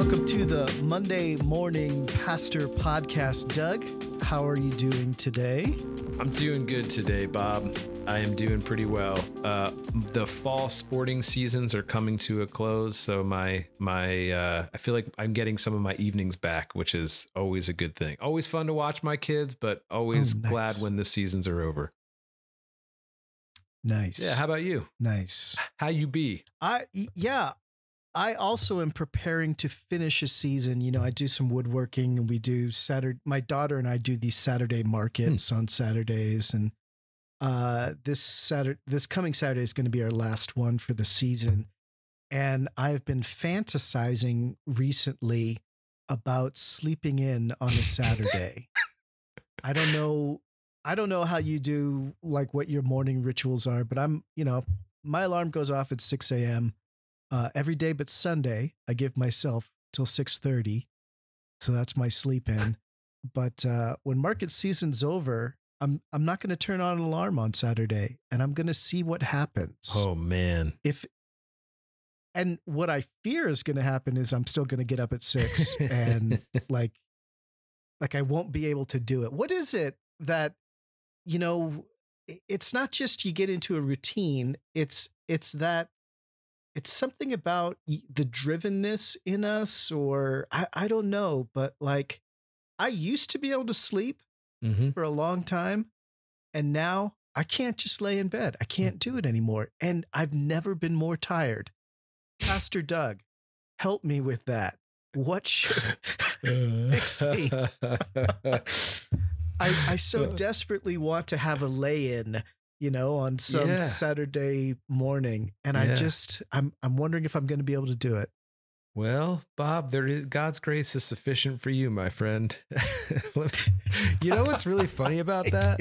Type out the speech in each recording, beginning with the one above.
Welcome to the Monday Morning Pastor Podcast. Doug, how are you doing today? I'm doing good today, Bob. I am doing pretty well. Uh, the fall sporting seasons are coming to a close, so my my uh, I feel like I'm getting some of my evenings back, which is always a good thing. Always fun to watch my kids, but always Oh, nice. glad when the seasons are over. Nice. Yeah, how about you? nice. How you be? I yeah, I also am preparing to finish a season. You know, I do some woodworking and we do Saturday my daughter and I do these Saturday markets on Saturdays and uh this Saturday this coming Saturday is going to be our last one for the season. And I've been fantasizing recently about sleeping in on a Saturday. I don't know I don't know how you do like what your morning rituals are, but I'm, you know, my alarm goes off at 6 a.m. Uh, every day but Sunday. I give myself till 6:30, so that's my sleep in. But uh, when market season's over, I'm I'm not going to turn on an alarm on Saturday, and I'm going to see what happens. Oh man. If and what I fear is going to happen is I'm still going to get up at six and like like I won't be able to do it. What is it that you know it's not just you get into a routine, it's it's that it's something about the drivenness in us or I, I don't know, but like I used to be able to sleep hmm for a long time and now I can't just lay in bed. I can't do it anymore and I've never been more tired. Pastor Doug, help me with that. What should Fix me. I, I so desperately want to have a lay-in, you know, on some Yeah. Saturday morning, and I just I'm I'm wondering if I'm going to be able to do it. Well, Bob, there is God's grace is sufficient for you, my friend. You know what's really funny about that?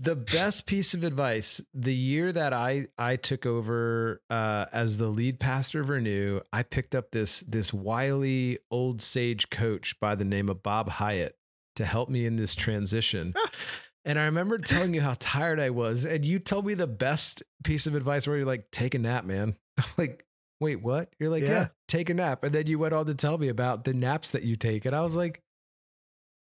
the best piece of advice the year that i i took over uh as the lead pastor of renew i picked up this this wily old sage coach by the name of bob hyatt to help me in this transition and i remember telling you how tired i was and you told me the best piece of advice where you're like take a nap man i'm like wait what you're like yeah. Yeah. take a nap and then you went on to tell me about the naps that you take and i was like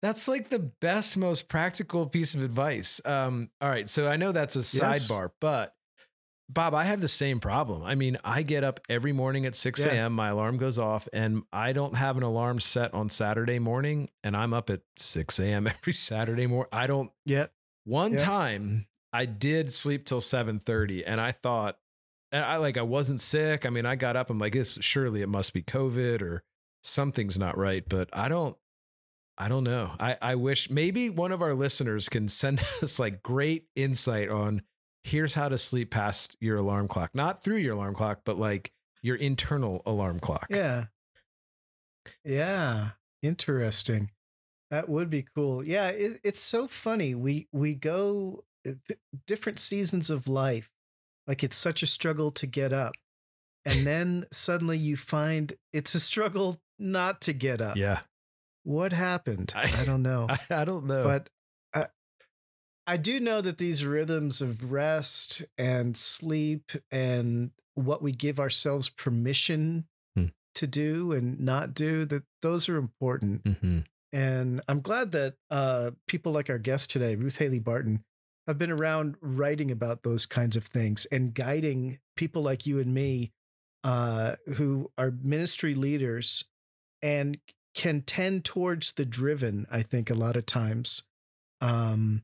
that's like the best, most practical piece of advice. Um, all right, so I know that's a Yes. sidebar, but Bob, I have the same problem. I mean, I get up every morning at 6 Yeah. a.m., my alarm goes off, and I don't have an alarm set on Saturday morning, and I'm up at 6 a.m. every Saturday morning. I don't Yep. one Yeah. time I did sleep till 7:30 and I thought and I like I wasn't sick. I mean, I got up I'm like this surely it must be COVID or something's not right, but I don't I don't know. I I wish maybe one of our listeners can send us like great insight on here's how to sleep past your alarm clock. Not through your alarm clock, but like your internal alarm clock. Yeah. Yeah. Interesting. That would be cool. Yeah, it, it's so funny. We we go eh, th- different seasons of life. Like it's such a struggle to get up. And then suddenly you find it's a struggle not to get up. Yeah. What happened? I- I don't know. I, I don't know. but I do know that these rhythms of rest and sleep and what we give ourselves permission Hmm. to do and not do that those are important Mhm. and i'm glad that uh, people like our guest today ruth haley barton have been around writing about those kinds of things and guiding people like you and me uh, who are ministry leaders and can tend towards the driven i think a lot of times um,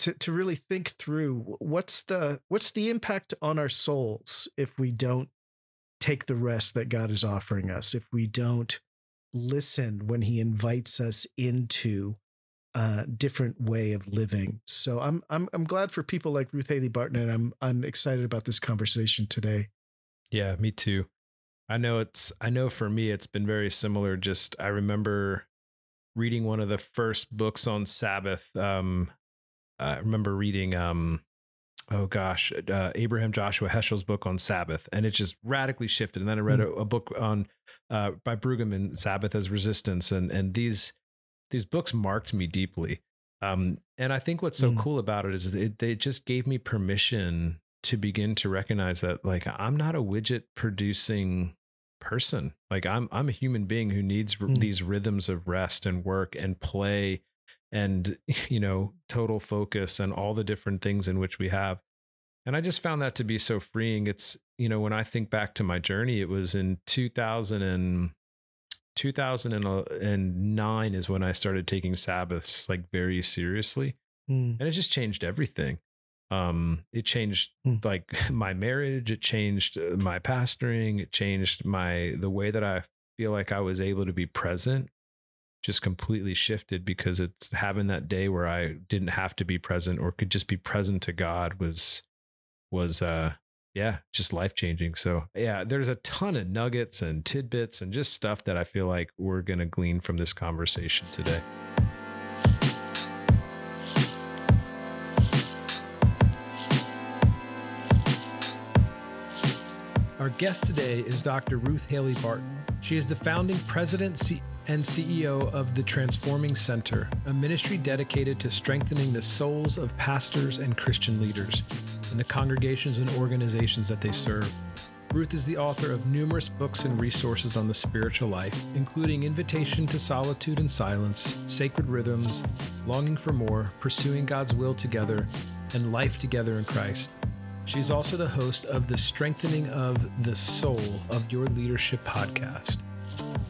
to, to really think through what's the what's the impact on our souls if we don't take the rest that god is offering us if we don't listen when he invites us into a different way of living so i'm i'm i'm glad for people like ruth haley barton and i'm i'm excited about this conversation today Yeah, me too. I know it's I know for me it's been very similar. Just I remember reading one of the first books on Sabbath. Um I remember reading um oh gosh, uh, Abraham Joshua Heschel's book on Sabbath, and it just radically shifted. And then I read a, a book on uh, by Brueggemann, Sabbath as Resistance, and and these these books marked me deeply. Um, and I think what's so Mm. cool about it is it, they just gave me permission to begin to recognize that like I'm not a widget producing person. Like I'm I'm a human being who needs mm. these rhythms of rest and work and play and you know total focus and all the different things in which we have. And I just found that to be so freeing. It's you know when I think back to my journey, it was in 2000 and 2009 is when I started taking Sabbaths like very seriously. Mm. And it just changed everything um it changed mm. like my marriage it changed uh, my pastoring it changed my the way that i feel like i was able to be present just completely shifted because it's having that day where i didn't have to be present or could just be present to god was was uh yeah just life changing so yeah there's a ton of nuggets and tidbits and just stuff that i feel like we're to glean from this conversation today Our guest today is Dr. Ruth Haley Barton. She is the founding president and CEO of the Transforming Center, a ministry dedicated to strengthening the souls of pastors and Christian leaders and the congregations and organizations that they serve. Ruth is the author of numerous books and resources on the spiritual life, including Invitation to Solitude and Silence, Sacred Rhythms, Longing for More, Pursuing God's Will Together, and Life Together in Christ. She's also the host of the Strengthening of the Soul of Your Leadership podcast.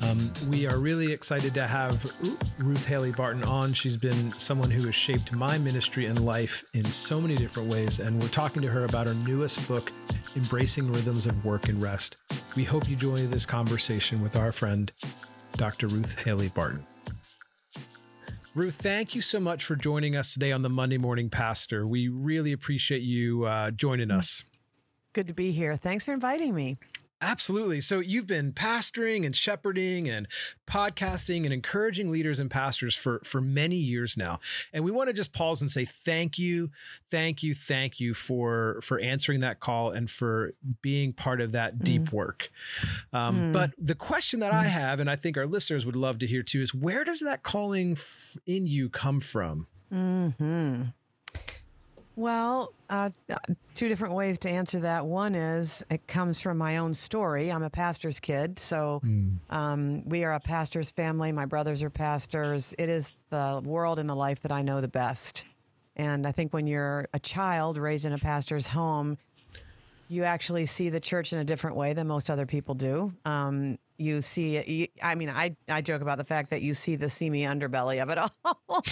Um, we are really excited to have Ruth Haley Barton on. She's been someone who has shaped my ministry and life in so many different ways, and we're talking to her about her newest book, Embracing Rhythms of Work and Rest. We hope you join this conversation with our friend, Dr. Ruth Haley Barton. Ruth, thank you so much for joining us today on the Monday Morning Pastor. We really appreciate you uh, joining us. Good to be here. Thanks for inviting me. Absolutely. So you've been pastoring and shepherding and podcasting and encouraging leaders and pastors for for many years now. And we want to just pause and say thank you, thank you, thank you for for answering that call and for being part of that mm. deep work. Um, mm. But the question that mm. I have, and I think our listeners would love to hear too, is where does that calling f- in you come from? Hmm. Well, uh, two different ways to answer that. One is it comes from my own story. I'm a pastor's kid, so mm. um, we are a pastor's family. My brothers are pastors. It is the world and the life that I know the best. And I think when you're a child raised in a pastor's home, you actually see the church in a different way than most other people do. Um, you see you, i mean i i joke about the fact that you see the seamy underbelly of it all.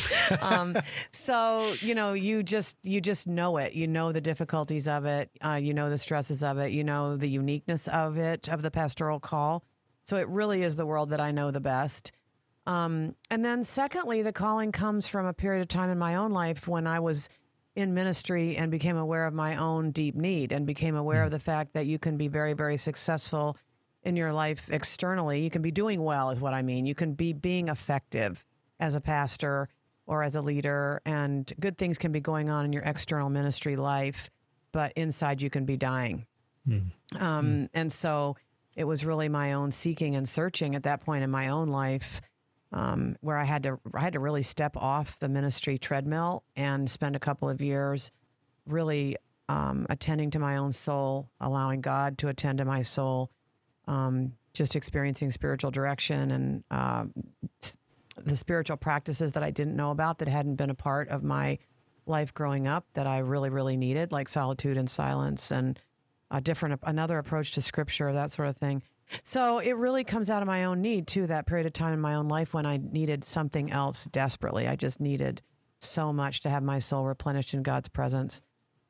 Um, so you know you just you just know it. You know the difficulties of it. Uh, you know the stresses of it. You know the uniqueness of it of the pastoral call. So it really is the world that i know the best. Um, and then secondly the calling comes from a period of time in my own life when i was in ministry and became aware of my own deep need and became aware mm. of the fact that you can be very very successful in your life externally. You can be doing well, is what I mean. You can be being effective as a pastor or as a leader, and good things can be going on in your external ministry life, but inside you can be dying. Mm. Um, mm. And so it was really my own seeking and searching at that point in my own life. Um, where I had to I had to really step off the ministry treadmill and spend a couple of years really um, attending to my own soul, allowing God to attend to my soul, um, just experiencing spiritual direction and uh, the spiritual practices that I didn't know about that hadn't been a part of my life growing up that I really, really needed, like solitude and silence and a different, another approach to scripture, that sort of thing. So it really comes out of my own need too, that period of time in my own life when I needed something else desperately. I just needed so much to have my soul replenished in God's presence.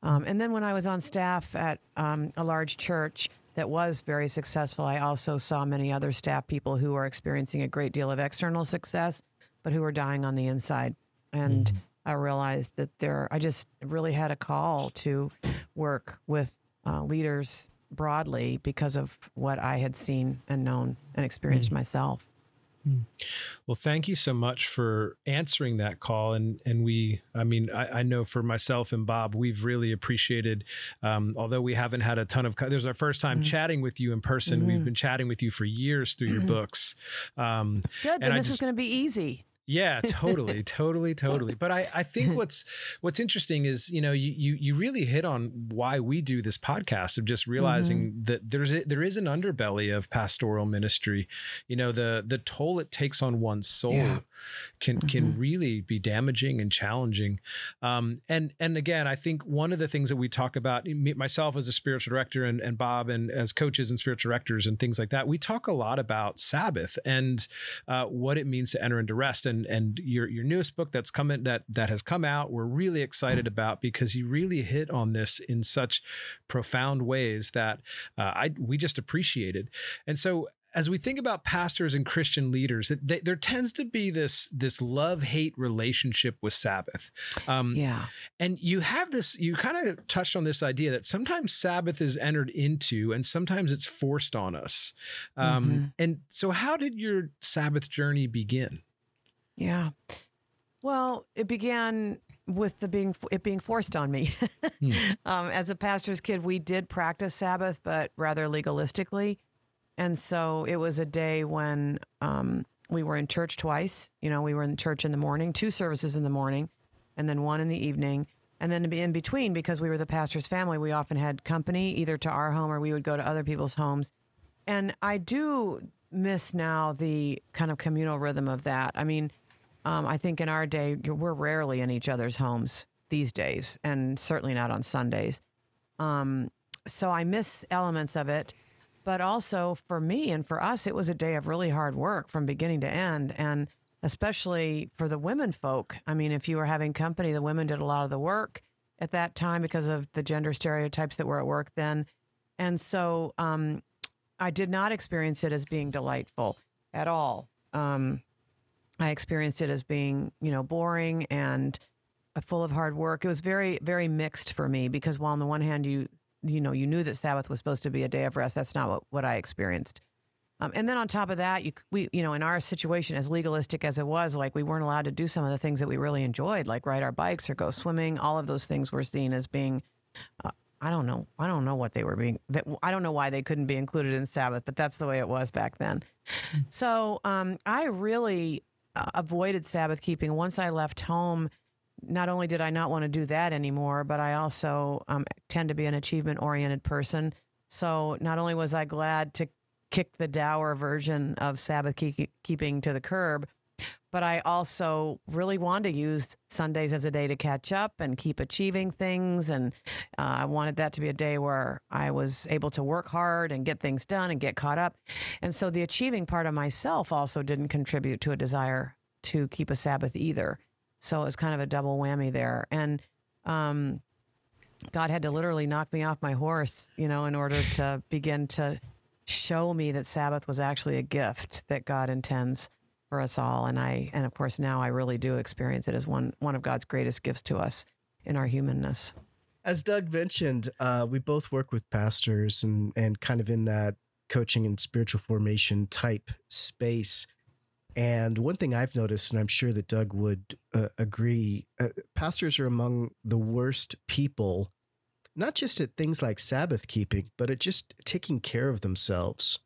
Um, and then when I was on staff at um, a large church, that was very successful. I also saw many other staff people who are experiencing a great deal of external success, but who are dying on the inside. And mm-hmm. I realized that there, I just really had a call to work with uh, leaders broadly because of what I had seen and known and experienced mm-hmm. myself. Well, thank you so much for answering that call. And and we, I mean, I, I know for myself and Bob, we've really appreciated. Um, although we haven't had a ton of, there's our first time mm-hmm. chatting with you in person. Mm-hmm. We've been chatting with you for years through your mm-hmm. books. Um, Good. Then this just, is going to be easy. Yeah, totally, totally, totally. But I, I think what's what's interesting is you know you you you really hit on why we do this podcast of just realizing mm-hmm. that there's a, there is an underbelly of pastoral ministry. You know the the toll it takes on one's soul yeah. can mm-hmm. can really be damaging and challenging. Um, and and again, I think one of the things that we talk about, myself as a spiritual director and and Bob and as coaches and spiritual directors and things like that, we talk a lot about Sabbath and uh, what it means to enter into rest and and and your your newest book that's coming that that has come out we're really excited about because you really hit on this in such profound ways that uh, I we just appreciated and so as we think about pastors and Christian leaders, they, there tends to be this this love hate relationship with Sabbath. Um, yeah, and you have this. You kind of touched on this idea that sometimes Sabbath is entered into, and sometimes it's forced on us. Um, mm-hmm. And so, how did your Sabbath journey begin? Yeah. Well, it began with the being it being forced on me. hmm. um, as a pastor's kid, we did practice Sabbath, but rather legalistically, and so it was a day when um, we were in church twice. You know, we were in church in the morning, two services in the morning, and then one in the evening. And then in between, because we were the pastor's family, we often had company either to our home or we would go to other people's homes. And I do miss now the kind of communal rhythm of that. I mean, um, I think in our day, we're rarely in each other's homes these days, and certainly not on Sundays. Um, so I miss elements of it. But also for me and for us, it was a day of really hard work from beginning to end. And especially for the women folk. I mean, if you were having company, the women did a lot of the work at that time because of the gender stereotypes that were at work then. And so um, I did not experience it as being delightful at all. Um, I experienced it as being, you know, boring and uh, full of hard work. It was very, very mixed for me because while on the one hand you, you know, you knew that Sabbath was supposed to be a day of rest, that's not what, what I experienced. Um, and then on top of that, you, we, you know, in our situation, as legalistic as it was, like we weren't allowed to do some of the things that we really enjoyed, like ride our bikes or go swimming. All of those things were seen as being, uh, I don't know, I don't know what they were being. That I don't know why they couldn't be included in Sabbath, but that's the way it was back then. So um, I really avoided Sabbath keeping. Once I left home, not only did I not want to do that anymore, but I also um, tend to be an achievement oriented person. So not only was I glad to kick the dour version of Sabbath keep- keeping to the curb, but I also really wanted to use Sundays as a day to catch up and keep achieving things. And uh, I wanted that to be a day where I was able to work hard and get things done and get caught up. And so the achieving part of myself also didn't contribute to a desire to keep a Sabbath either. So it was kind of a double whammy there. And um, God had to literally knock me off my horse, you know, in order to begin to show me that Sabbath was actually a gift that God intends for us all. And I, and of course, now I really do experience it as one one of God's greatest gifts to us in our humanness. As Doug mentioned, uh, we both work with pastors and and kind of in that coaching and spiritual formation type space. And one thing I've noticed, and I'm sure that Doug would uh, agree, uh, pastors are among the worst people, not just at things like Sabbath keeping, but at just taking care of themselves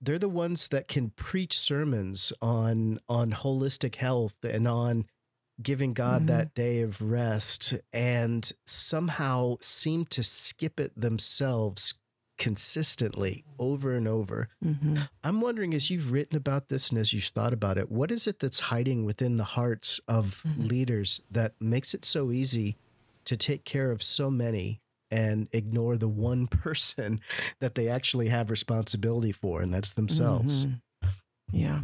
they're the ones that can preach sermons on on holistic health and on giving God mm-hmm. that day of rest and somehow seem to skip it themselves consistently over and over. Mm-hmm. I'm wondering, as you've written about this and as you've thought about it, what is it that's hiding within the hearts of mm-hmm. leaders that makes it so easy to take care of so many and ignore the one person that they actually have responsibility for, and that's themselves. Mm-hmm. Yeah.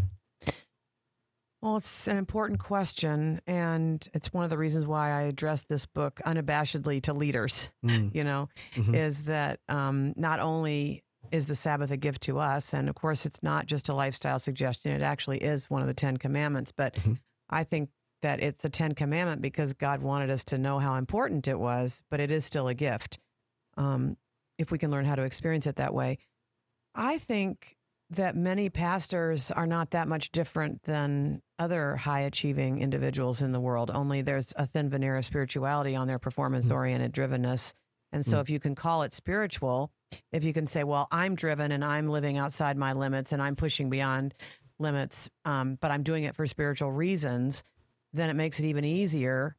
Well, it's an important question, and it's one of the reasons why I address this book unabashedly to leaders. Mm. You know, mm-hmm. is that um, not only is the Sabbath a gift to us, and of course, it's not just a lifestyle suggestion; it actually is one of the Ten Commandments. But mm-hmm. I think that it's a Ten Commandment because God wanted us to know how important it was, but it is still a gift um, if we can learn how to experience it that way. I think that many pastors are not that much different than other high achieving individuals in the world, only there's a thin veneer of spirituality on their performance oriented mm. drivenness. And so, mm. if you can call it spiritual, if you can say, well, I'm driven and I'm living outside my limits and I'm pushing beyond limits, um, but I'm doing it for spiritual reasons, then it makes it even easier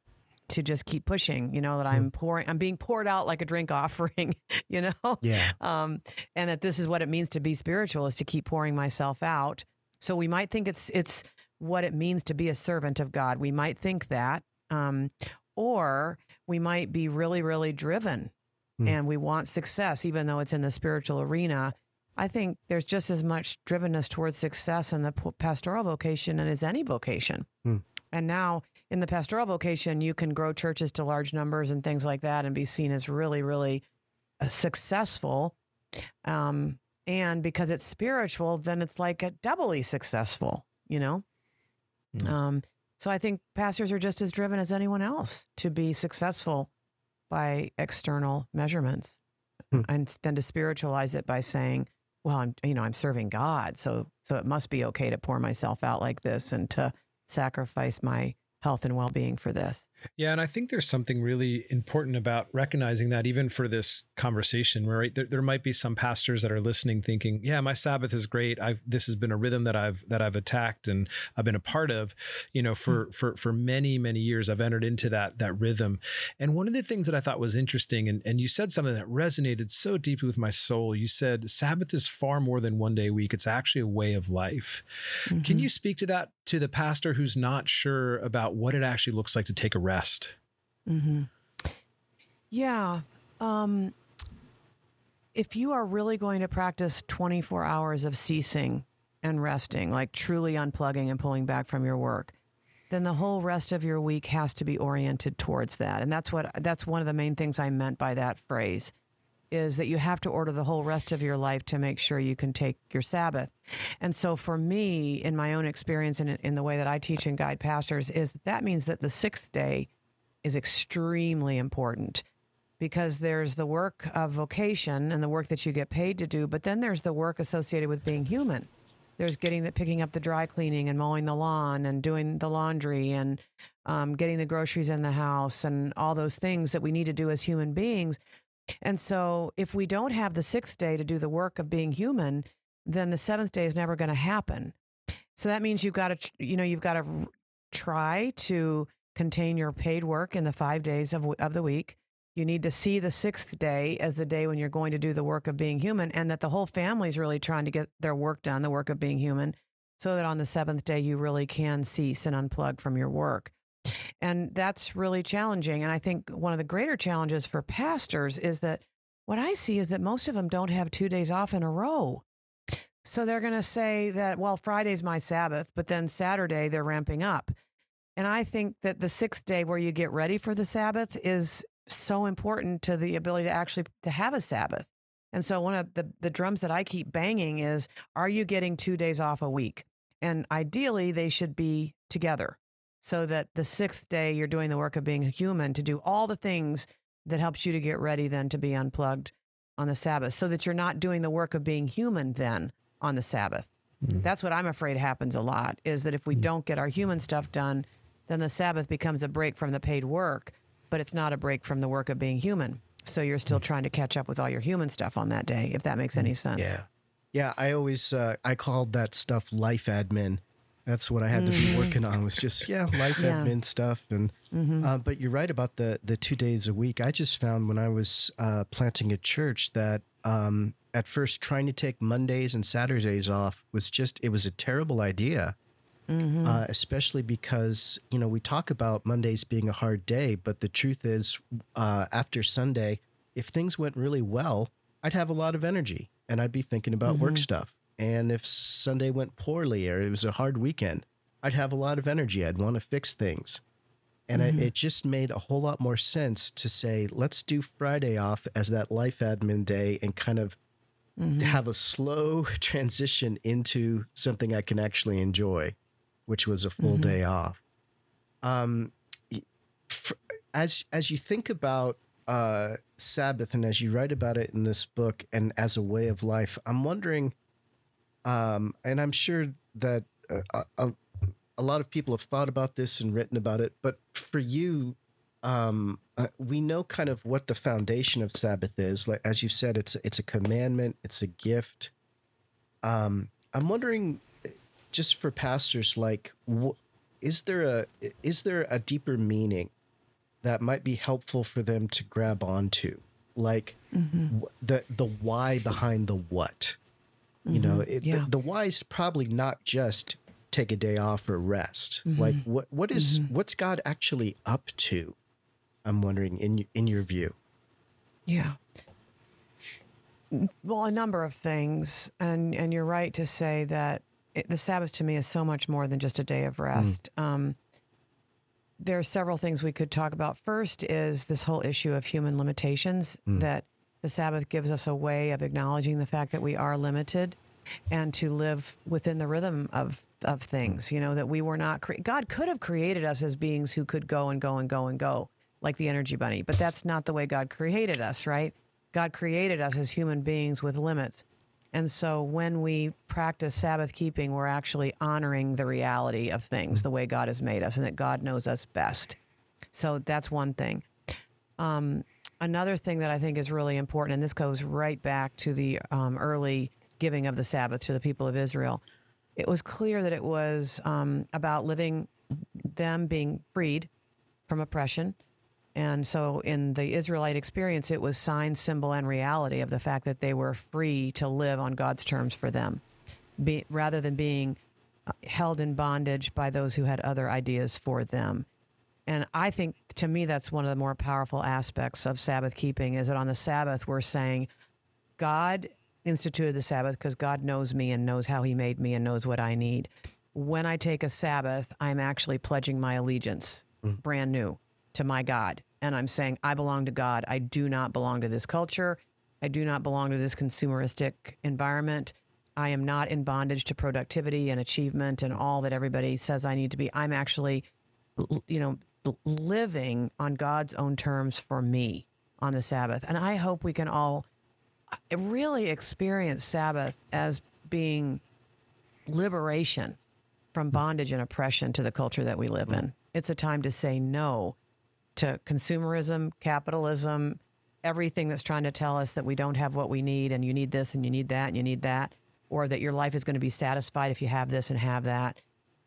to just keep pushing. You know that I'm pouring, I'm being poured out like a drink offering. You know, Yeah. um, and that this is what it means to be spiritual is to keep pouring myself out. So we might think it's it's what it means to be a servant of God. We might think that, um, or we might be really, really driven, Hmm. and we want success, even though it's in the spiritual arena. I think there's just as much drivenness towards success in the pastoral vocation and as any vocation. Hmm. And now in the pastoral vocation, you can grow churches to large numbers and things like that and be seen as really, really uh, successful. Um, and because it's spiritual, then it's like a doubly successful, you know? Hmm. Um, so I think pastors are just as driven as anyone else to be successful by external measurements Hmm. and then to spiritualize it by saying, well, I'm, you know, I'm serving God. So, so it must be okay to pour myself out like this and to sacrifice my health and well-being for this. Yeah, and I think there's something really important about recognizing that even for this conversation, right? There, there might be some pastors that are listening thinking, "Yeah, my Sabbath is great. I've this has been a rhythm that I've that I've attacked and I've been a part of, you know, for for for many many years. I've entered into that that rhythm." And one of the things that I thought was interesting, and and you said something that resonated so deeply with my soul. You said Sabbath is far more than one day a week. It's actually a way of life. Can Mhm. you speak to that to the pastor who's not sure about what it actually looks like to take a rest? Mm-hmm. Yeah. Um, if you are really going to practice 24 hours of ceasing and resting, like truly unplugging and pulling back from your work, then the whole rest of your week has to be oriented towards that. And that's what that's one of the main things I meant by that phrase is that you have to order the whole rest of your life to make sure you can take your Sabbath. And so for me, in my own experience and in the way that I teach and guide pastors, is that means that the sixth day is extremely important because there's the work of vocation and the work that you get paid to do, but then there's the work associated with being human. There's getting the picking up the dry cleaning and mowing the lawn and doing the laundry and um, getting the groceries in the house and all those things that we need to do as human beings. And so, if we don't have the sixth day to do the work of being human, then the seventh day is never going to happen. So that means you've got to, you know, you've got to try to contain your paid work in the five days of, of the week. You need to see the sixth day as the day when you're going to do the work of being human, and that the whole family is really trying to get their work done, the work of being human, so that on the seventh day you really can cease and unplug from your work. And that's really challenging. And I think one of the greater challenges for pastors is that what I see is that most of them don't have two days off in a row. So they're going to say that, well, Friday's my Sabbath, but then Saturday they're ramping up. And I think that the sixth day where you get ready for the Sabbath is so important to the ability to actually to have a Sabbath. And so one of the, the drums that I keep banging is, are you getting two days off a week? And ideally they should be together so that the sixth day you're doing the work of being human to do all the things that helps you to get ready then to be unplugged on the Sabbath so that you're not doing the work of being human then on the Sabbath. Mm. That's what I'm afraid happens a lot is that if we mm. don't get our human stuff done, then the Sabbath becomes a break from the paid work, but it's not a break from the work of being human. So you're still mm. trying to catch up with all your human stuff on that day, if that makes any sense. Yeah. Yeah. I always, uh, I called that stuff life admin. That's what I had to be working on was just, yeah, life Yeah. admin stuff. And, uh, but you're right about the, the two days a week. I just found when I was uh, planting a church that um, at first trying to take Mondays and Saturdays off was just, it was a terrible idea. Uh, especially because you know we talk about Mondays being a hard day, but the truth is, uh, after Sunday, if things went really well, I'd have a lot of energy and I'd be thinking about work stuff. And if Sunday went poorly or it was a hard weekend, I'd have a lot of energy. I'd want to fix things. And it, it just made a whole lot more sense to say, let's do Friday off as that life admin day and kind of have a slow transition into something I can actually enjoy, which was a full day off. Um, y- f- as as you think about uh, Sabbath and as you write about it in this book and as a way of life, I'm wondering, um, and I'm sure that uh, a, a, a lot of people have thought about this and written about it, but for you, um, uh, we know kind of what the foundation of Sabbath is. Like as you said, it's it's a commandment, it's a gift. Um, I'm wondering, just for pastors, like, wh- is there a is there a deeper meaning that might be helpful for them to grab onto, like mm-hmm. the the why behind the what? You mm-hmm. know, it, yeah. the, the why is probably not just take a day off or rest. Mm-hmm. Like, what what is, mm-hmm. what's God actually up to? I'm wondering in in your view. Yeah. Well, a number of things, and and you're right to say that it, the Sabbath to me is so much more than just a day of rest. Mm. Um, there are several things we could talk about. First is this whole issue of human limitations mm. that the Sabbath gives us a way of acknowledging the fact that we are limited and to live within the rhythm of of things. You know that we were not cre- God could have created us as beings who could go and go and go and go like the energy bunny, but that's not the way God created us, right? God created us as human beings with limits. And so when we practice Sabbath keeping, we're actually honoring the reality of things the way God has made us and that God knows us best. So that's one thing. Um, another thing that I think is really important, and this goes right back to the um, early giving of the Sabbath to the people of Israel, it was clear that it was um, about living, them being freed from oppression and so, in the Israelite experience, it was sign, symbol, and reality of the fact that they were free to live on God's terms for them, be, rather than being uh, held in bondage by those who had other ideas for them. And I think to me, that's one of the more powerful aspects of Sabbath keeping is that on the Sabbath, we're saying, God instituted the Sabbath because God knows me and knows how he made me and knows what I need. When I take a Sabbath, I'm actually pledging my allegiance, mm. brand new, to my God and I'm saying, I belong to God. I do not belong to this culture. I do not belong to this consumeristic environment. I am not in bondage to productivity and achievement and all that everybody says I need to be. I'm actually, you know, living on God's own terms for me on the Sabbath. And I hope we can all really experience Sabbath as being liberation from bondage and oppression to the culture that we live in. It's a time to say no to consumerism, capitalism, everything that's trying to tell us that we don't have what we need and you need this and you need that and you need that, or that your life is going to be satisfied if you have this and have that.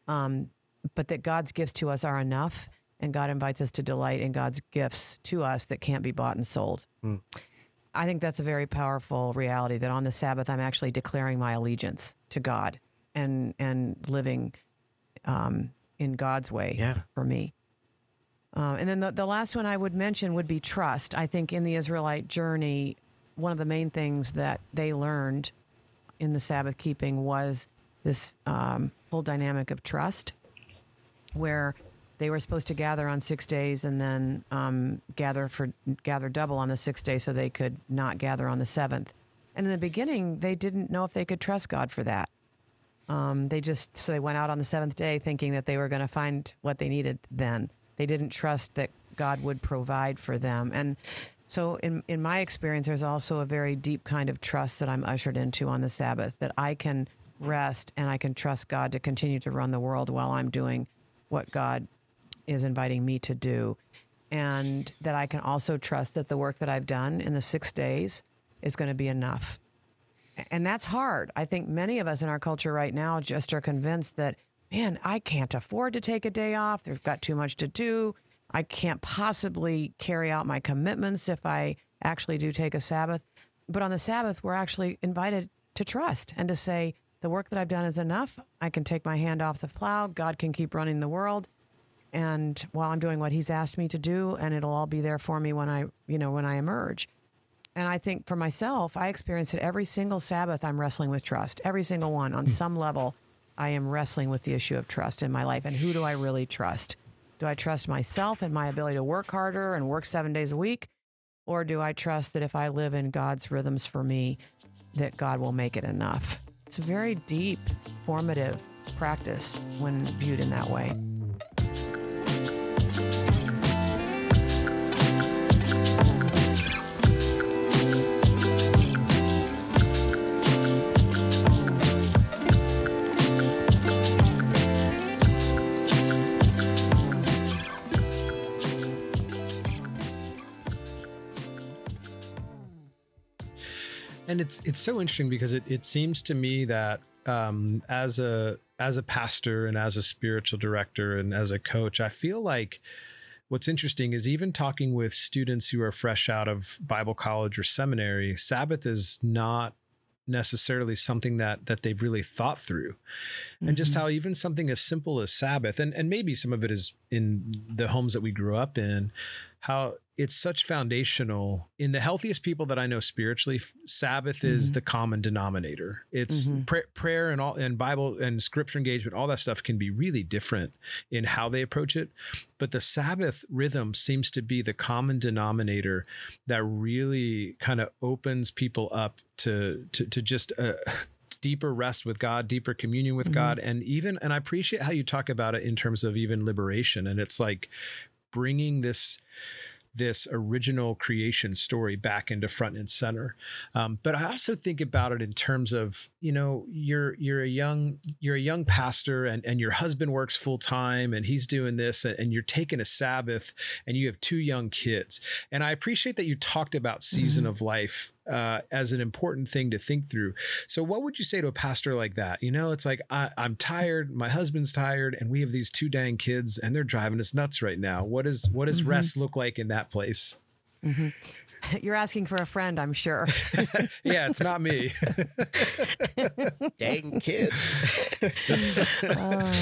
Um, but that God's gifts to us are enough, and God invites us to delight in God's gifts to us that can't be bought and sold. Mm. I think that's a very powerful reality that on the Sabbath, I'm actually declaring my allegiance to God and, and living um, in God's way yeah. for me. Uh, and then the, the last one I would mention would be trust. I think in the Israelite journey, one of the main things that they learned in the Sabbath keeping was this um, whole dynamic of trust, where they were supposed to gather on six days and then um, gather for gather double on the sixth day, so they could not gather on the seventh. And in the beginning, they didn't know if they could trust God for that. Um, they just so they went out on the seventh day thinking that they were going to find what they needed then. They didn't trust that God would provide for them. And so, in, in my experience, there's also a very deep kind of trust that I'm ushered into on the Sabbath that I can rest and I can trust God to continue to run the world while I'm doing what God is inviting me to do. And that I can also trust that the work that I've done in the six days is going to be enough. And that's hard. I think many of us in our culture right now just are convinced that man, I can't afford to take a day off. There's got too much to do. I can't possibly carry out my commitments if I actually do take a Sabbath. But on the Sabbath, we're actually invited to trust and to say, the work that I've done is enough. I can take my hand off the plow. God can keep running the world. And while I'm doing what he's asked me to do, and it'll all be there for me when I, you know, when I emerge. And I think for myself, I experience it every single Sabbath. I'm wrestling with trust, every single one on hmm. some level. I am wrestling with the issue of trust in my life and who do I really trust? Do I trust myself and my ability to work harder and work seven days a week? Or do I trust that if I live in God's rhythms for me, that God will make it enough? It's a very deep, formative practice when viewed in that way. And it's it's so interesting because it, it seems to me that um, as a as a pastor and as a spiritual director and as a coach, I feel like what's interesting is even talking with students who are fresh out of Bible college or seminary, Sabbath is not necessarily something that that they've really thought through mm-hmm. and just mm-hmm. how even something as simple as sabbath and and maybe some of it is in the homes that we grew up in how it's such foundational in the healthiest people that I know spiritually. Sabbath mm-hmm. is the common denominator. It's mm-hmm. pr- prayer and all and Bible and scripture engagement. All that stuff can be really different in how they approach it, but the Sabbath rhythm seems to be the common denominator that really kind of opens people up to to to just. Uh, deeper rest with God, deeper communion with mm-hmm. God. And even, and I appreciate how you talk about it in terms of even liberation. And it's like bringing this this original creation story back into front and center. Um, but I also think about it in terms of you know you're you're a young you're a young pastor and and your husband works full time and he's doing this and, and, you're taking a Sabbath and you have two young kids. And I appreciate that you talked about season mm-hmm. of life uh, as an important thing to think through. So, what would you say to a pastor like that? You know, it's like I, am tired, my husband's tired, and we have these two dang kids, and they're driving us nuts right now. What is what does mm-hmm. rest look like in that place? Mm-hmm. You're asking for a friend, I'm sure. yeah, it's not me. dang kids. uh,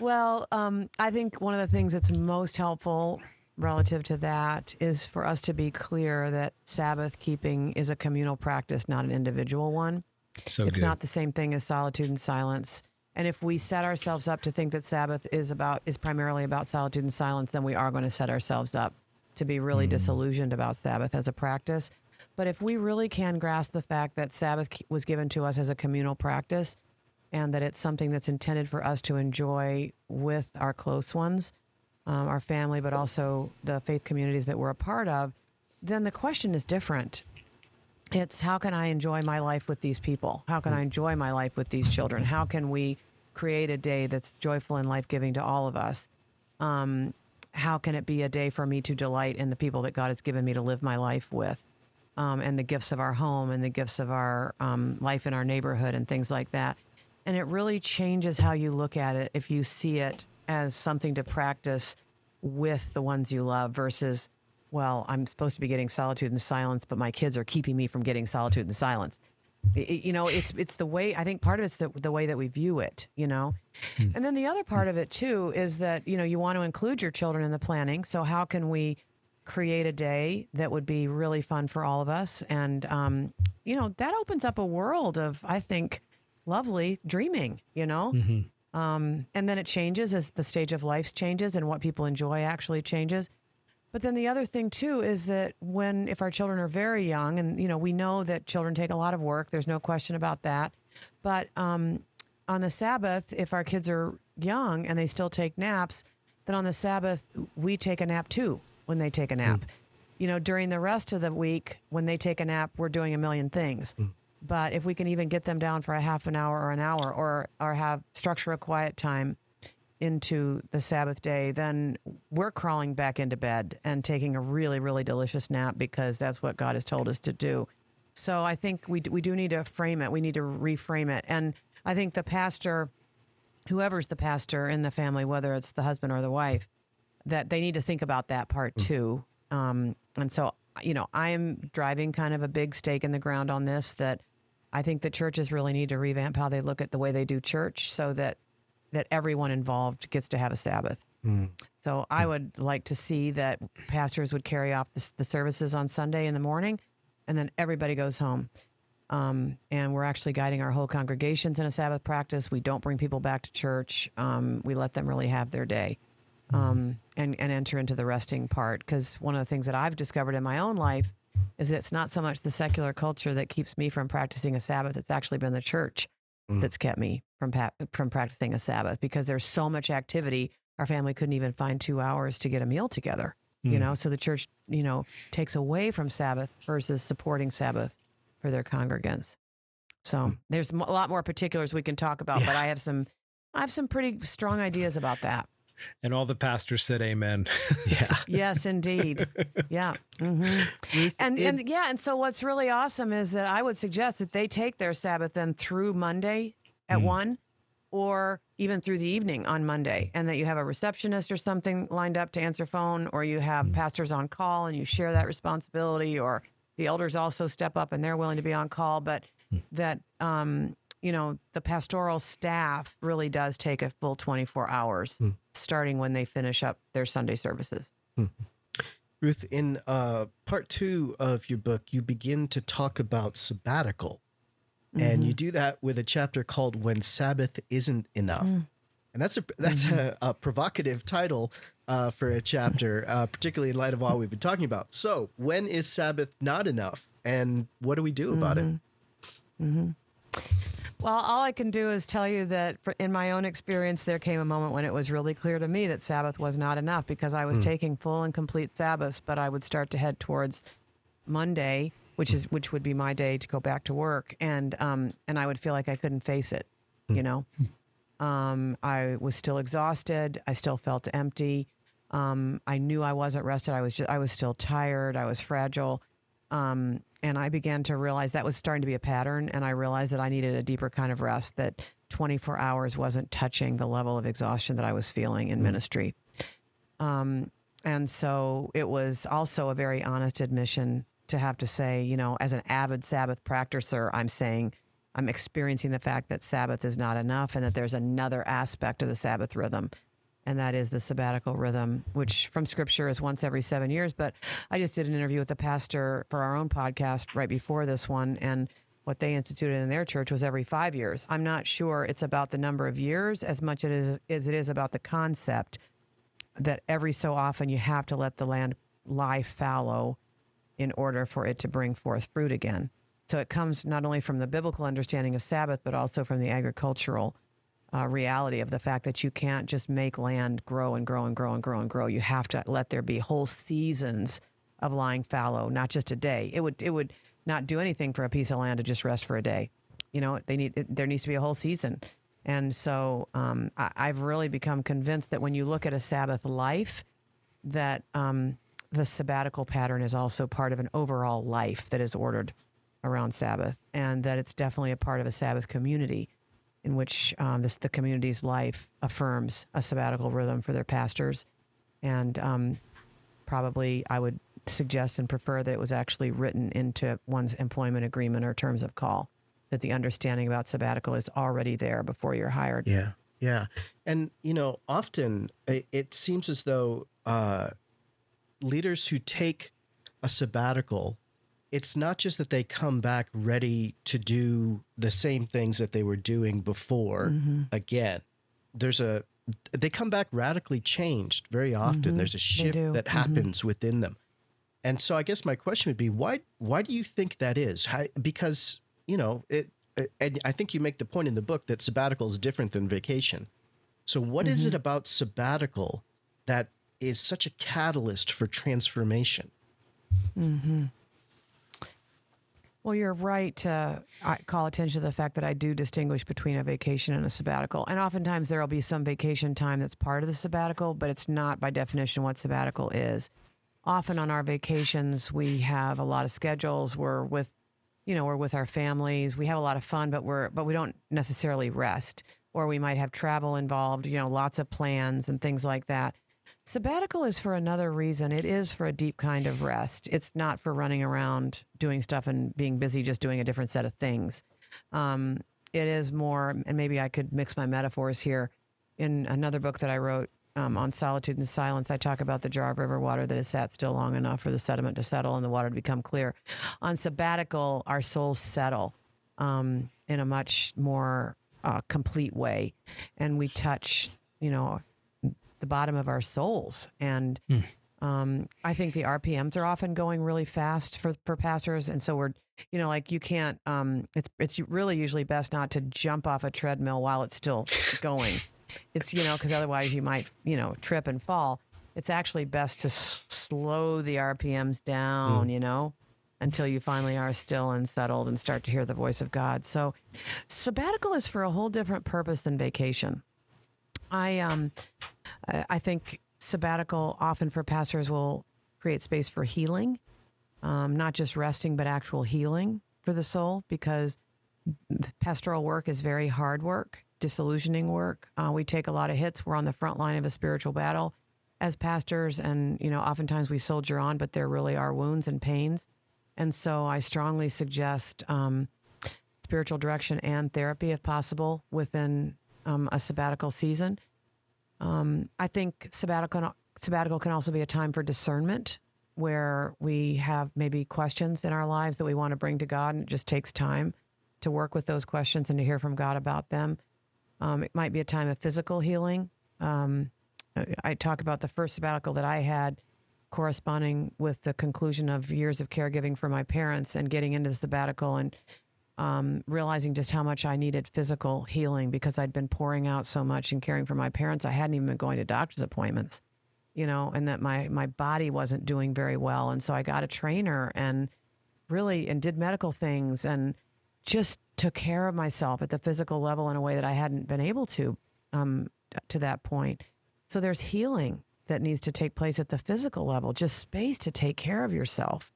well, um, I think one of the things that's most helpful relative to that is for us to be clear that Sabbath keeping is a communal practice, not an individual one. So it's good. not the same thing as solitude and silence. And if we set ourselves up to think that Sabbath is about is primarily about solitude and silence, then we are going to set ourselves up to be really mm. disillusioned about Sabbath as a practice. But if we really can grasp the fact that Sabbath was given to us as a communal practice and that it's something that's intended for us to enjoy with our close ones, um, our family, but also the faith communities that we're a part of, then the question is different. It's how can I enjoy my life with these people? How can I enjoy my life with these children? How can we create a day that's joyful and life giving to all of us? Um, how can it be a day for me to delight in the people that God has given me to live my life with? Um, and the gifts of our home and the gifts of our um, life in our neighborhood and things like that. And it really changes how you look at it if you see it as something to practice with the ones you love versus, well, I'm supposed to be getting solitude and silence, but my kids are keeping me from getting solitude and silence. It, you know, it's it's the way I think part of it's the the way that we view it. You know, hmm. and then the other part of it too is that you know you want to include your children in the planning. So how can we create a day that would be really fun for all of us? And um, you know, that opens up a world of I think lovely dreaming. You know. Mm-hmm. Um, and then it changes as the stage of life changes and what people enjoy actually changes. But then the other thing too is that when if our children are very young, and you know we know that children take a lot of work, there's no question about that. But um, on the Sabbath, if our kids are young and they still take naps, then on the Sabbath we take a nap too when they take a nap. Mm. You know, during the rest of the week when they take a nap, we're doing a million things. Mm. But if we can even get them down for a half an hour or an hour or or have structure a quiet time into the Sabbath day, then we're crawling back into bed and taking a really, really delicious nap because that's what God has told us to do. So I think we, we do need to frame it. We need to reframe it. And I think the pastor, whoever's the pastor in the family, whether it's the husband or the wife, that they need to think about that part mm. too. Um, and so, you know, I am driving kind of a big stake in the ground on this that I think the churches really need to revamp how they look at the way they do church so that that everyone involved gets to have a Sabbath. Mm. So I would like to see that pastors would carry off the, the, services on Sunday in the morning, and then everybody goes home. Um, and we're actually guiding our whole congregations in a Sabbath practice. We don't bring people back to church. Um, we let them really have their day um, and, and enter into the resting part. Because one of the things that I've discovered in my own life is that it's not so much the secular culture that keeps me from practicing a Sabbath. It's actually been the church mm. that's kept me from pa- from practicing a Sabbath because there's so much activity. Our family couldn't even find two hours to get a meal together. Mm. You know, so the church, you know, takes away from Sabbath versus supporting Sabbath for their congregants. So mm. there's a lot more particulars we can talk about, yeah. but I have some, I have some pretty strong ideas about that. And all the pastors said amen. yeah. yes, indeed. Yeah. Mm-hmm. And, and yeah. And so what's really awesome is that I would suggest that they take their Sabbath then through Monday at mm. one or even through the evening on Monday, and that you have a receptionist or something lined up to answer phone, or you have pastors on call and you share that responsibility, or the elders also step up and they're willing to be on call, but that um, you know the pastoral staff really does take a full 24 hours, hmm. starting when they finish up their Sunday services. Hmm. Ruth, in uh, part two of your book, you begin to talk about sabbatical. And you mm-hmm. do that with a chapter called When Sabbath Isn't Enough. Mm. And that's a that's mm-hmm. a, a provocative title uh, for a chapter, uh, particularly in light of all we've been talking about. So, when is Sabbath not enough, and what do we do about it? Mm-hmm. Well, all I can do is tell you that for, in my own experience, there came a moment when it was really clear to me that Sabbath was not enough because I was taking full and complete Sabbaths, but I would start to head towards Monday, which is which would be my day to go back to work, and um, and I would feel like I couldn't face it, you know. Um, I was still exhausted. I still felt empty. Um, I knew I wasn't rested. I was just, I was still tired. I was fragile. Um, and I began to realize that was starting to be a pattern. And I realized that I needed a deeper kind of rest, that 24 hours wasn't touching the level of exhaustion that I was feeling in ministry. Um, and so it was also a very honest admission to have to say, you know, as an avid Sabbath practicer, I'm saying I'm experiencing the fact that Sabbath is not enough and that there's another aspect of the Sabbath rhythm and that is the sabbatical rhythm, which from scripture is once every seven years. But I just did an interview with the pastor for our own podcast right before this one, and what they instituted in their church was every five years. I'm not sure it's about the number of years as much it is, as it is about the concept that every so often you have to let the land lie fallow in order for it to bring forth fruit again. So it comes not only from the biblical understanding of Sabbath, but also from the agricultural uh, reality of the fact that you can't just make land grow and grow and grow and grow and grow. You have to let there be whole seasons of lying fallow, not just a day. It would it would not do anything for a piece of land to just rest for a day. You know, they need it, there needs to be a whole season. And so um, I, I've really become convinced that when you look at a Sabbath life, that um, the sabbatical pattern is also part of an overall life that is ordered around Sabbath, and that it's definitely a part of a Sabbath community in which um, this, the community's life affirms a sabbatical rhythm for their pastors. And um, probably I would suggest and prefer that it was actually written into one's employment agreement or terms of call, that the understanding about sabbatical is already there before you're hired. Yeah, yeah, and you know, often it, it seems as though uh, leaders who take a sabbatical, it's not just that they come back ready to do the same things that they were doing before mm-hmm. again. There's a they come back radically changed very often. Mm-hmm. There's a shift that mm-hmm. happens within them. And so I guess my question would be why why do you think that is? How, because, you know, it and I think you make the point in the book that sabbatical is different than vacation. So what is it about sabbatical that is such a catalyst for transformation? Well, you're right to call attention to the fact that I do distinguish between a vacation and a sabbatical. And oftentimes there will be some vacation time that's part of the sabbatical, but it's not by definition what sabbatical is. Often on our vacations, we have a lot of schedules. We're with, you know, we're with our families. We have a lot of fun, but we're but we don't necessarily rest. Or we might have travel involved. You know, lots of plans and things like that. Sabbatical is for another reason. It is for a deep kind of rest. It's not for running around doing stuff and being busy just doing a different set of things. Um, it is more, and maybe I could mix my metaphors here. In another book that I wrote um, on solitude and silence, I talk about the jar of river water that has sat still long enough for the sediment to settle and the water to become clear. On sabbatical, our souls settle um, in a much more uh, complete way, and we touch, you know, the bottom of our souls. And um, I think the RPMs are often going really fast for, for pastors. And so we're, you know, like you can't, um, it's, it's really usually best not to jump off a treadmill while it's still going. It's, you know, because otherwise you might, you know, trip and fall. It's actually best to s- slow the RPMs down, you know, until you finally are still and settled and start to hear the voice of God. So sabbatical is for a whole different purpose than vacation. I um I think sabbatical often for pastors will create space for healing, um, not just resting, but actual healing for the soul because pastoral work is very hard work. disillusioning work. Uh, we take a lot of hits. We're on the front line of a spiritual battle as pastors, and you know, oftentimes we soldier on, but there really are wounds and pains. And so, I strongly suggest um, spiritual direction and therapy, if possible, within um, a sabbatical season. Um, I think sabbatical sabbatical can also be a time for discernment, where we have maybe questions in our lives that we want to bring to God, and it just takes time to work with those questions and to hear from God about them. Um, it might be a time of physical healing. Um, I talk about the first sabbatical that I had corresponding with the conclusion of years of caregiving for my parents and getting into the sabbatical and um, realizing just how much I needed physical healing because I'd been pouring out so much and caring for my parents. I hadn't even been going to doctor's appointments, you know, and that my my body wasn't doing very well. And so I got a trainer and really and did medical things and just took care of myself at the physical level in a way that I hadn't been able to um, to that point. So there's healing that needs to take place at the physical level, just space to take care of yourself.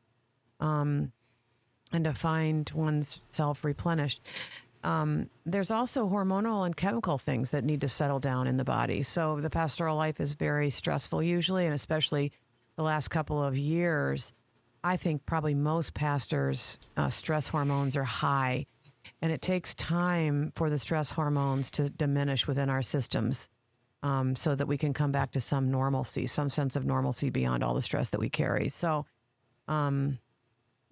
Um, and to find one's self replenished. Um, there's also hormonal and chemical things that need to settle down in the body. So the pastoral life is very stressful usually, and especially the last couple of years. I think probably most pastors' uh, stress hormones are high, and it takes time for the stress hormones to diminish within our systems um, so that we can come back to some normalcy, some sense of normalcy beyond all the stress that we carry. So, um,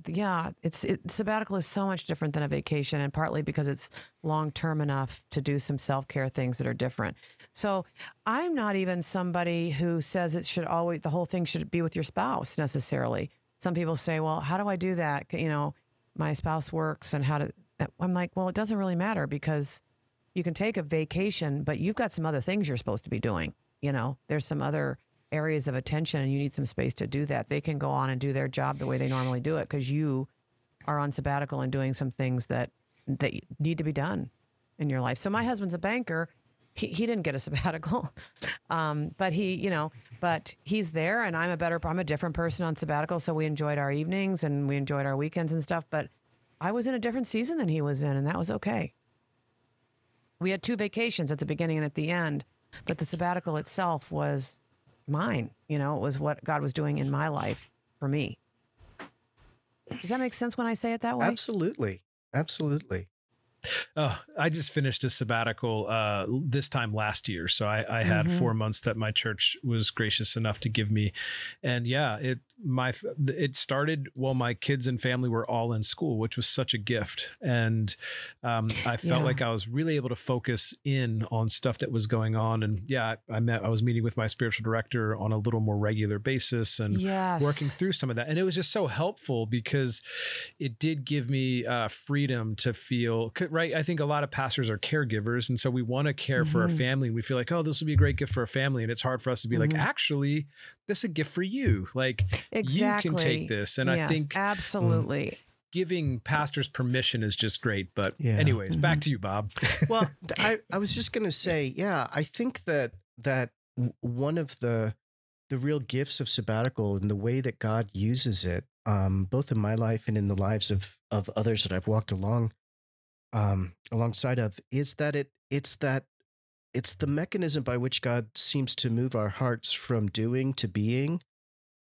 yeah, it's it, sabbatical is so much different than a vacation, and partly because it's long term enough to do some self care things that are different. So I'm not even somebody who says it should always the whole thing should be with your spouse necessarily. Some people say, well, how do I do that? You know, my spouse works, and how to. I'm like, well, it doesn't really matter because you can take a vacation, but you've got some other things you're supposed to be doing. You know, there's some other areas of attention and you need some space to do that. They can go on and do their job the way they normally do it because you are on sabbatical and doing some things that that need to be done in your life. So my husband's a banker. He, he didn't get a sabbatical, um, but he, you know, but he's there, and I'm a better, I'm a different person on sabbatical. So we enjoyed our evenings and we enjoyed our weekends and stuff. But I was in a different season than he was in, and that was okay. We had two vacations at the beginning and at the end, but the sabbatical itself was mine. You know, it was what God was doing in my life for me. Does that make sense when I say it that way? Absolutely. Absolutely. Oh, I just finished a sabbatical uh, this time last year, so I, I had mm-hmm. four months that my church was gracious enough to give me, and yeah, it my it started while my kids and family were all in school, which was such a gift, and um, I felt yeah. like I was really able to focus in on stuff that was going on. And yeah, I met I was meeting with my spiritual director on a little more regular basis and yes. working through some of that, and it was just so helpful because it did give me uh, freedom to feel right. I think a lot of pastors are caregivers, and so we want to care mm-hmm. for our mm-hmm. family. We feel like, oh, this would be a great gift for a family, and it's hard for us to be mm-hmm. like, actually, this a gift for you. Like exactly. you can take this. And yes, I think mm, absolutely. Mm, giving pastors permission is just great. But yeah. anyways, mm-hmm. back to you, Bob. well, I, I was just gonna say, yeah, I think that that one of the the real gifts of sabbatical and the way that God uses it, um, both in my life and in the lives of of others that I've walked along um, alongside of, is that it it's that it's the mechanism by which God seems to move our hearts from doing to being.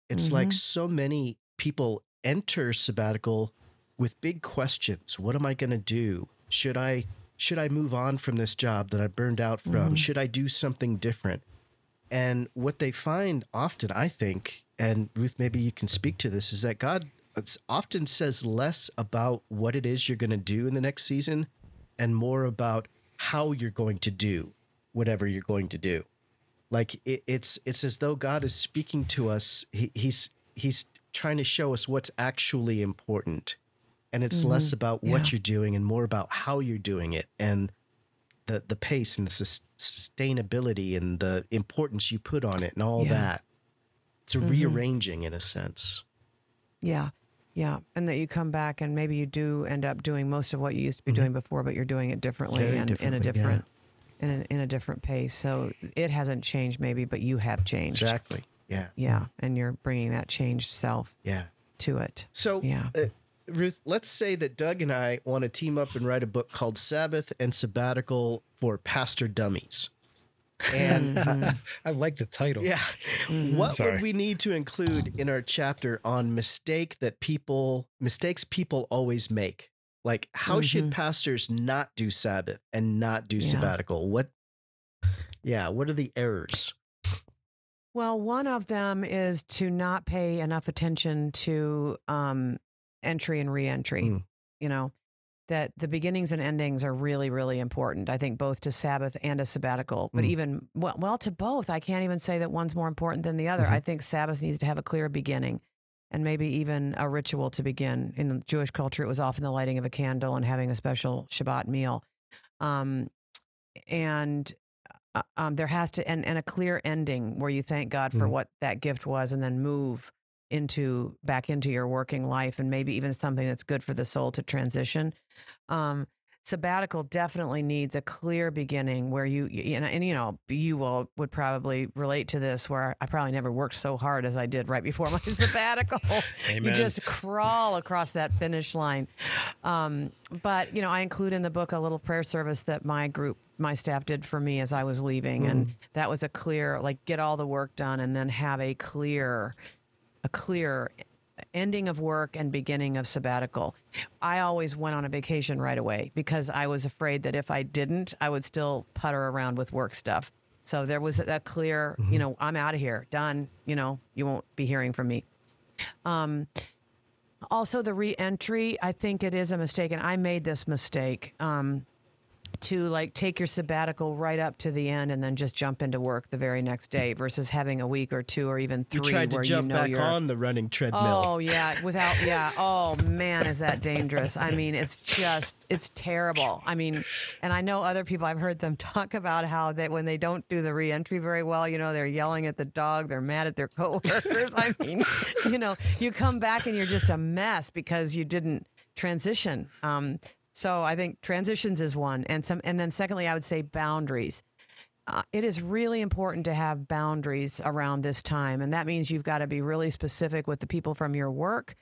It's mm-hmm. like so many people enter sabbatical with big questions. What am I going to do? Should I should I move on from this job that I burned out from? Mm-hmm. Should I do something different? And what they find often, I think, and Ruth, maybe you can speak to this, is that God often says less about what it is you're going to do in the next season and more about how you're going to do whatever you're going to do. Like it, it's it's as though God is speaking to us. He, he's he's trying to show us what's actually important, and it's mm-hmm. less about what yeah. you're doing and more about how you're doing it and the the pace and the sustainability and the importance you put on it and all yeah. that. It's a mm-hmm. rearranging in a sense. Yeah. Yeah, and that you come back and maybe you do end up doing most of what you used to be mm-hmm. doing before, but you're doing it differently Very and in a different in a, in a different pace. So it hasn't changed maybe, but you have changed. Exactly. Yeah. Yeah, and you're bringing that changed self. Yeah. To it. So yeah. Uh, Ruth, let's say that Doug and I want to team up and write a book called Sabbath and Sabbatical for Pastor Dummies. And uh, I like the title. Yeah. Mm-hmm. What Sorry. would we need to include in our chapter on mistake that people mistakes people always make? Like how mm-hmm. should pastors not do Sabbath and not do yeah. sabbatical? What Yeah, what are the errors? Well, one of them is to not pay enough attention to um, entry and reentry. Mm. You know, that the beginnings and endings are really, really important. I think both to Sabbath and a sabbatical, but mm. even well, well, to both. I can't even say that one's more important than the other. Mm-hmm. I think Sabbath needs to have a clear beginning and maybe even a ritual to begin. In Jewish culture, it was often the lighting of a candle and having a special Shabbat meal. Um, and uh, um, there has to and, and a clear ending where you thank God for mm. what that gift was, and then move into back into your working life, and maybe even something that's good for the soul to transition. Um, sabbatical definitely needs a clear beginning where you, you and, and, you know you will would probably relate to this where I probably never worked so hard as I did right before my sabbatical. you just crawl across that finish line. Um, but you know I include in the book a little prayer service that my group my staff did for me as I was leaving, mm. and that was a clear like get all the work done and then have a clear a clear ending of work and beginning of sabbatical. I always went on a vacation right away because I was afraid that if I didn't, I would still putter around with work stuff. So there was a clear, mm-hmm. you know, I'm out of here, done. You know, you won't be hearing from me. Um, also, the reentry, I think it is a mistake, and I made this mistake. Um, to like take your sabbatical right up to the end and then just jump into work the very next day versus having a week or two or even three you tried to where jump you know back you're, on the running treadmill. Oh yeah, without yeah. Oh man, is that dangerous? I mean, it's just it's terrible. I mean, and I know other people. I've heard them talk about how that when they don't do the reentry very well, you know, they're yelling at the dog, they're mad at their coworkers. I mean, you know, you come back and you're just a mess because you didn't transition. Um, so I think transitions is one, and some, and then secondly, I would say boundaries. Uh, it is really important to have boundaries around this time, and that means you've got to be really specific with the people from your work.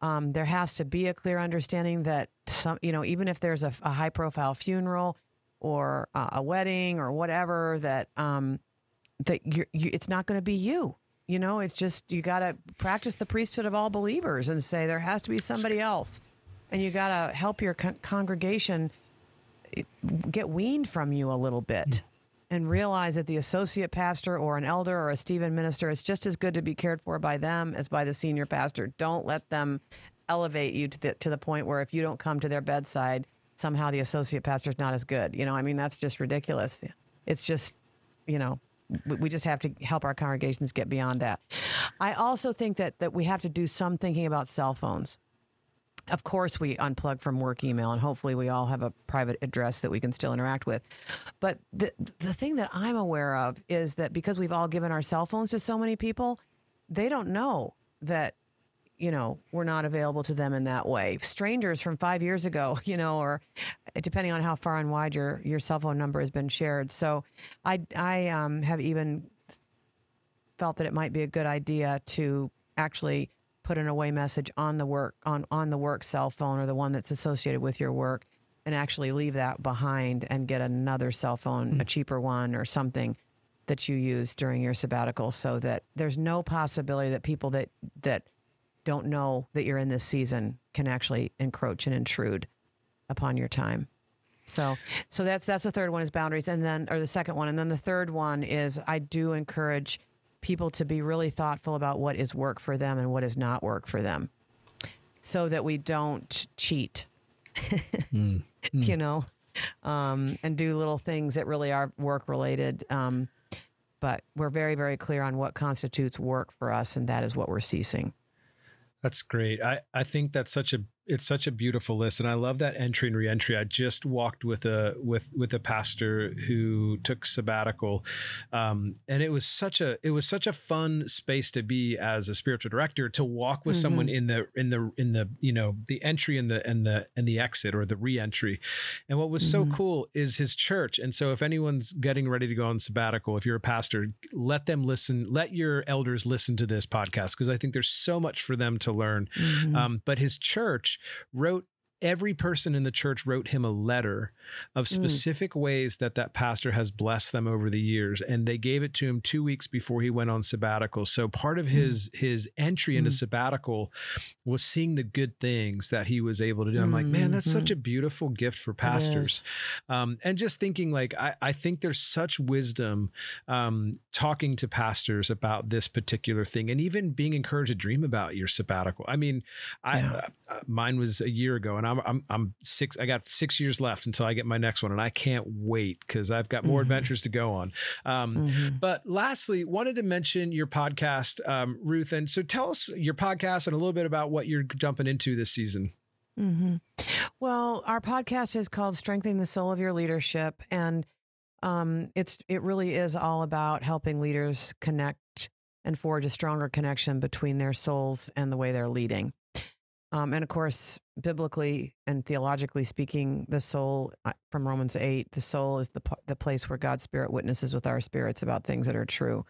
Um, there has to be a clear understanding that some, you know, even if there's a, a high-profile funeral or uh, a wedding or whatever, that um, that you, it's not going to be you. You know, it's just you got to practice the priesthood of all believers and say there has to be somebody else and you got to help your con- congregation eh, get weaned from you a little bit mm. and realize that the associate pastor or an elder or a Stephen minister is just as good to be cared for by them as by the senior pastor. Don't let them elevate you to the to the point where if you don't come to their bedside, somehow the associate pastor is not as good. You know, I mean that's just ridiculous. It's just, you know, we just have to help our congregations get beyond that. I also think that that we have to do some thinking about cell phones of course we unplug from work email and hopefully we all have a private address that we can still interact with. But the the thing that i'm aware of is that because we've all given our cell phones to so many people they don't know that you know we're not available to them in that way. Strangers from 5 years ago you know or depending on how far and wide your your cell phone number has been shared. So i i um, have even felt that it might be a good idea to actually put an away message on the work on on the work cell phone or the one that's associated with your work and actually leave that behind and get another cell phone, mm-hmm. a cheaper one or something that you use during your sabbatical so that there's no possibility that people that that don't know that you're in this season can actually encroach and intrude upon your time. So so that's that's the third one is boundaries and then or the second one and then the third one is I do encourage people to be really thoughtful about what is work for them and what is not work for them so that we don't cheat, mm. Mm. you know, um, and do little things that really are work related. Um, but we're very, very clear on what constitutes work for us, and that is what we're ceasing. That's great. I, I think that's such a it's such a beautiful list and i love that entry and reentry i just walked with a with with a pastor who took sabbatical um, and it was such a it was such a fun space to be as a spiritual director to walk with mm-hmm. someone in the in the in the you know the entry and the and the and the exit or the reentry and what was mm-hmm. so cool is his church and so if anyone's getting ready to go on sabbatical if you're a pastor let them listen let your elders listen to this podcast because i think there's so much for them to learn mm-hmm. um, but his church wrote every person in the church wrote him a letter of Mm. specific ways that that pastor has blessed them over the years and they gave it to him 2 weeks before he went on sabbatical. So part of his his entry into Mm. sabbatical was seeing the good things that he was able to do. I'm like man that's such a beautiful gift for pastors. Um, and just thinking like I, I think there's such wisdom um, talking to pastors about this particular thing and even being encouraged to dream about your sabbatical. I mean i Yeah. uh, mine was a year ago and I'm, I'm i'm six i got six years left until i get my next one and i can't wait because i've got more Mhm. adventures to go on um, Mhm. but lastly, wanted to mention your podcast, um, Ruth. And so tell us your podcast and a little bit about what you're jumping into this season. hmm Well, our podcast is called "Strengthening the Soul of Your Leadership," and um, it's it really is all about helping leaders connect and forge a stronger connection between their souls and the way they're leading. Um, and of course, biblically and theologically speaking, the soul uh, from Romans eight, the soul is the the place where God's Spirit witnesses with our spirits about things that are true,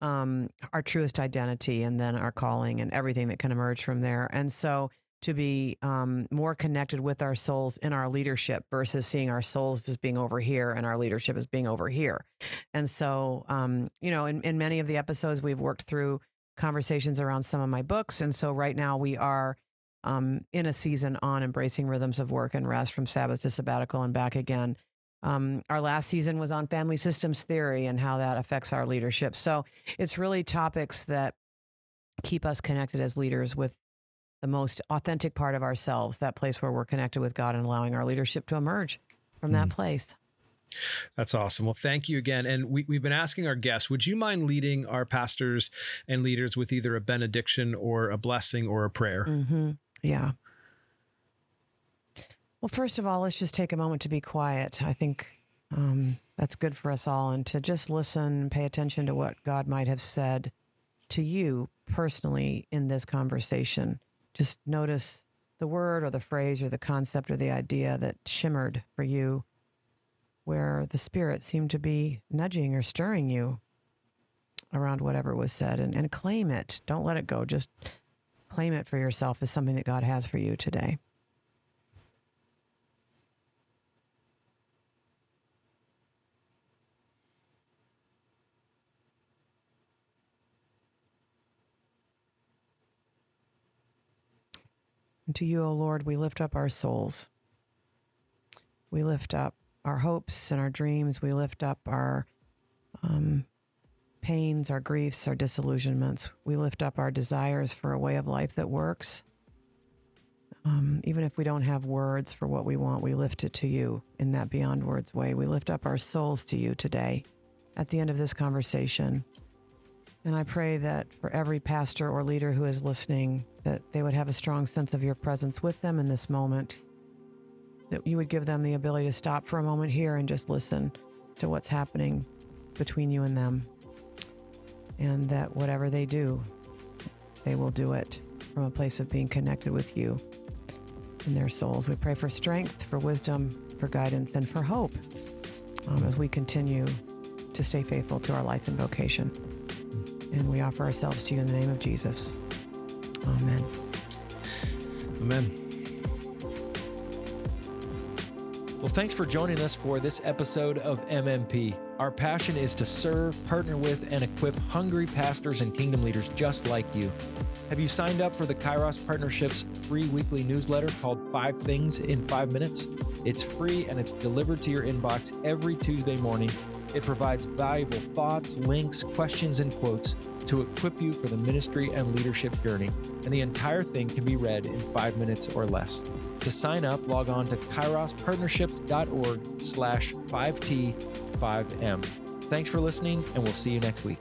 um, our truest identity, and then our calling and everything that can emerge from there. And so, to be um, more connected with our souls in our leadership versus seeing our souls as being over here and our leadership as being over here. And so, um, you know, in, in many of the episodes, we've worked through conversations around some of my books. And so, right now, we are um, in a season on embracing rhythms of work and rest from Sabbath to sabbatical and back again. Um, our last season was on family systems theory and how that affects our leadership. So, it's really topics that keep us connected as leaders with the most authentic part of ourselves, that place where we're connected with God and allowing our leadership to emerge from that place. That's awesome. Well, thank you again. And we, we've been asking our guests, would you mind leading our pastors and leaders with either a benediction or a blessing or a prayer? hmm Yeah. Well, first of all, let's just take a moment to be quiet. I think um, that's good for us all, and to just listen pay attention to what God might have said to you personally in this conversation. Just notice the word or the phrase or the concept or the idea that shimmered for you, where the Spirit seemed to be nudging or stirring you around whatever was said, and, and claim it. Don't let it go. Just claim it for yourself as something that God has for you today. And to you, O Lord, we lift up our souls. We lift up our hopes and our dreams. We lift up our um, pains, our griefs, our disillusionments. We lift up our desires for a way of life that works. Um, even if we don't have words for what we want, we lift it to you in that beyond words way. We lift up our souls to you today at the end of this conversation. And I pray that for every pastor or leader who is listening, that they would have a strong sense of your presence with them in this moment, that you would give them the ability to stop for a moment here and just listen to what's happening between you and them. And that whatever they do, they will do it from a place of being connected with you in their souls. We pray for strength, for wisdom, for guidance, and for hope um, as we continue to stay faithful to our life and vocation. And we offer ourselves to you in the name of Jesus. Amen. Amen. Well, thanks for joining us for this episode of MMP. Our passion is to serve, partner with, and equip hungry pastors and kingdom leaders just like you. Have you signed up for the Kairos Partnership's free weekly newsletter called Five Things in Five Minutes? It's free and it's delivered to your inbox every Tuesday morning. It provides valuable thoughts, links, questions, and quotes to equip you for the ministry and leadership journey. And the entire thing can be read in five minutes or less. To sign up, log on to kairospartnerships.org slash 5T5M. Thanks for listening, and we'll see you next week.